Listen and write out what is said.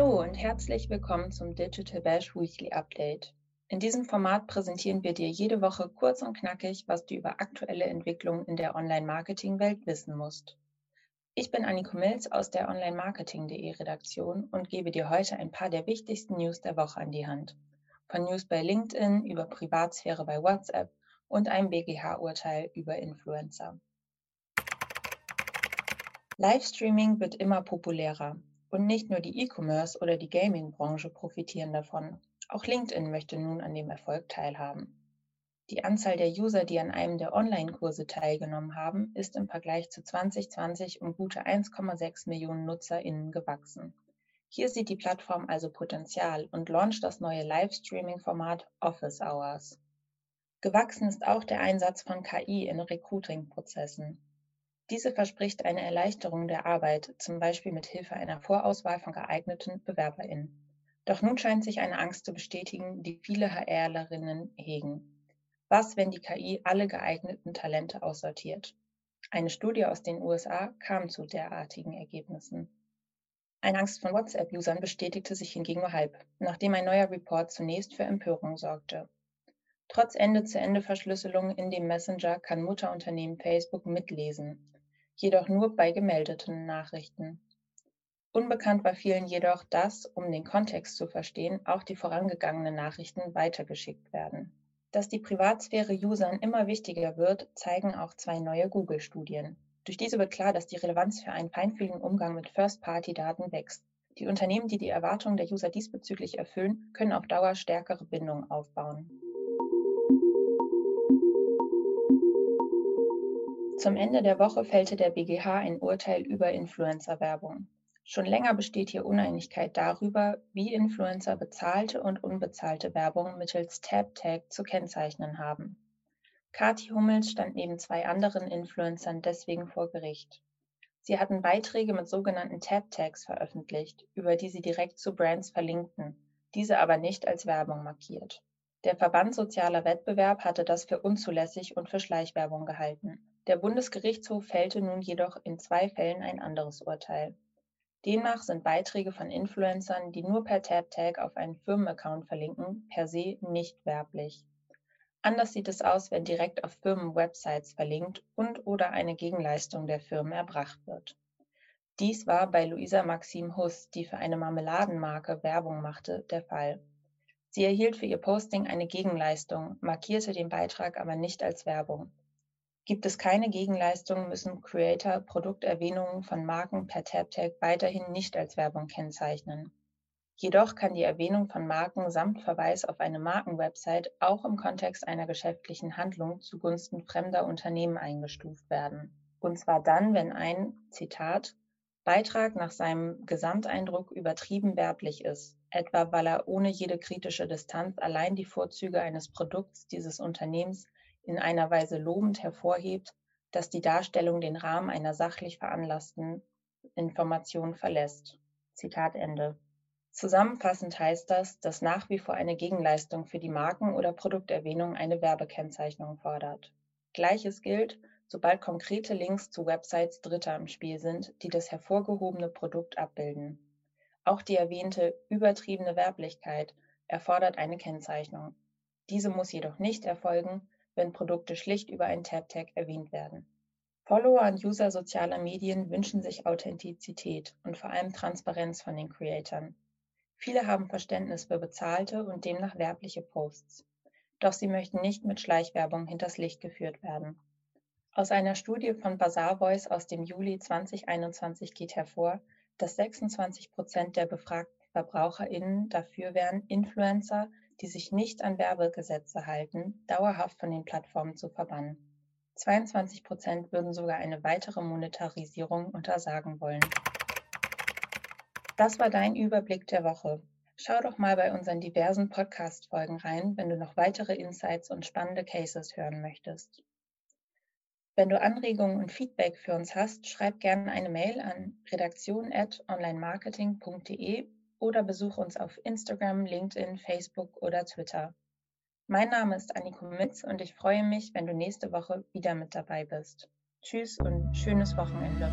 Herzlich willkommen zum Digital Bash Weekly Update. In diesem Format präsentieren wir dir jede Woche kurz und knackig, was du über aktuelle Entwicklungen in der Online-Marketing-Welt wissen musst. Ich bin Anniko Milz aus der Online-Marketing.de Redaktion und gebe dir heute ein paar der wichtigsten News der Woche an die Hand. Von News bei LinkedIn über Privatsphäre bei WhatsApp und einem BGH-Urteil über Influencer. Livestreaming wird immer populärer und nicht nur die E-Commerce oder die Gaming-Branche profitieren davon. Auch LinkedIn möchte nun an dem Erfolg teilhaben. Die Anzahl der User, die an einem der Online-Kurse teilgenommen haben, ist im Vergleich zu 2020 um gute 1,6 Millionen NutzerInnen gewachsen. Hier sieht die Plattform also Potenzial und launcht das neue Livestreaming-Format Office Hours. Gewachsen ist auch der Einsatz von KI in Recruiting-Prozessen. Diese verspricht eine Erleichterung der Arbeit, zum Beispiel mit Hilfe einer Vorauswahl von geeigneten BewerberInnen. Doch nun scheint sich eine Angst zu bestätigen, die viele HRlerinnen hegen. Was, wenn die KI alle geeigneten Talente aussortiert? Eine Studie aus den USA kam zu derartigen Ergebnissen. Eine Angst von WhatsApp-Usern bestätigte sich hingegen nur halb, nachdem ein neuer Report zunächst für Empörung sorgte. Trotz Ende-zu-Ende-Verschlüsselung in dem Messenger kann Mutterunternehmen Facebook mitlesen jedoch nur bei gemeldeten Nachrichten. Unbekannt war vielen jedoch, dass, um den Kontext zu verstehen, auch die vorangegangenen Nachrichten weitergeschickt werden. Dass die Privatsphäre Usern immer wichtiger wird, zeigen auch zwei neue Google-Studien. Durch diese wird klar, dass die Relevanz für einen feinfühligen Umgang mit First-Party-Daten wächst. Die Unternehmen, die die Erwartungen der User diesbezüglich erfüllen, können auf Dauer stärkere Bindungen aufbauen. Zum Ende der Woche fällte der BGH ein Urteil über Influencer-Werbung. Schon länger besteht hier Uneinigkeit darüber, wie Influencer bezahlte und unbezahlte Werbung mittels Tab-Tag zu kennzeichnen haben. Kati Hummels stand neben zwei anderen Influencern deswegen vor Gericht. Sie hatten Beiträge mit sogenannten Tab-Tags veröffentlicht, über die sie direkt zu Brands verlinkten, diese aber nicht als Werbung markiert. Der Verband Sozialer Wettbewerb hatte das für unzulässig und für Schleichwerbung gehalten. Der Bundesgerichtshof fällte nun jedoch in zwei Fällen ein anderes Urteil. Demnach sind Beiträge von Influencern, die nur per Tab-Tag auf einen Firmenaccount verlinken, per se nicht werblich. Anders sieht es aus, wenn direkt auf Firmenwebsites verlinkt und oder eine Gegenleistung der Firmen erbracht wird. Dies war bei Luisa Maxim Huss, die für eine Marmeladenmarke Werbung machte, der Fall. Sie erhielt für ihr Posting eine Gegenleistung, markierte den Beitrag aber nicht als Werbung. Gibt es keine Gegenleistung, müssen Creator Produkterwähnungen von Marken per TabTag weiterhin nicht als Werbung kennzeichnen. Jedoch kann die Erwähnung von Marken samt Verweis auf eine Markenwebsite auch im Kontext einer geschäftlichen Handlung zugunsten fremder Unternehmen eingestuft werden. Und zwar dann, wenn ein, Zitat, Beitrag nach seinem Gesamteindruck übertrieben werblich ist, etwa weil er ohne jede kritische Distanz allein die Vorzüge eines Produkts dieses Unternehmens in einer Weise lobend hervorhebt, dass die Darstellung den Rahmen einer sachlich veranlassten Information verlässt. Zitat Ende. Zusammenfassend heißt das, dass nach wie vor eine Gegenleistung für die Marken- oder Produkterwähnung eine Werbekennzeichnung fordert. Gleiches gilt, sobald konkrete Links zu Websites Dritter im Spiel sind, die das hervorgehobene Produkt abbilden. Auch die erwähnte übertriebene Werblichkeit erfordert eine Kennzeichnung. Diese muss jedoch nicht erfolgen, wenn Produkte schlicht über ein Tab-Tag erwähnt werden. Follower und User sozialer Medien wünschen sich Authentizität und vor allem Transparenz von den Creatoren. Viele haben Verständnis für bezahlte und demnach werbliche Posts. Doch sie möchten nicht mit Schleichwerbung hinters Licht geführt werden. Aus einer Studie von Bazaar Voice aus dem Juli 2021 geht hervor, dass 26 Prozent der befragten VerbraucherInnen dafür wären, Influencer die sich nicht an Werbegesetze halten, dauerhaft von den Plattformen zu verbannen. 22 Prozent würden sogar eine weitere Monetarisierung untersagen wollen. Das war dein Überblick der Woche. Schau doch mal bei unseren diversen Podcast-Folgen rein, wenn du noch weitere Insights und spannende Cases hören möchtest. Wenn du Anregungen und Feedback für uns hast, schreib gerne eine Mail an redaktion.onlinemarketing.de oder besuche uns auf Instagram, LinkedIn, Facebook oder Twitter. Mein Name ist Anniko Mitz und ich freue mich, wenn du nächste Woche wieder mit dabei bist. Tschüss und schönes Wochenende.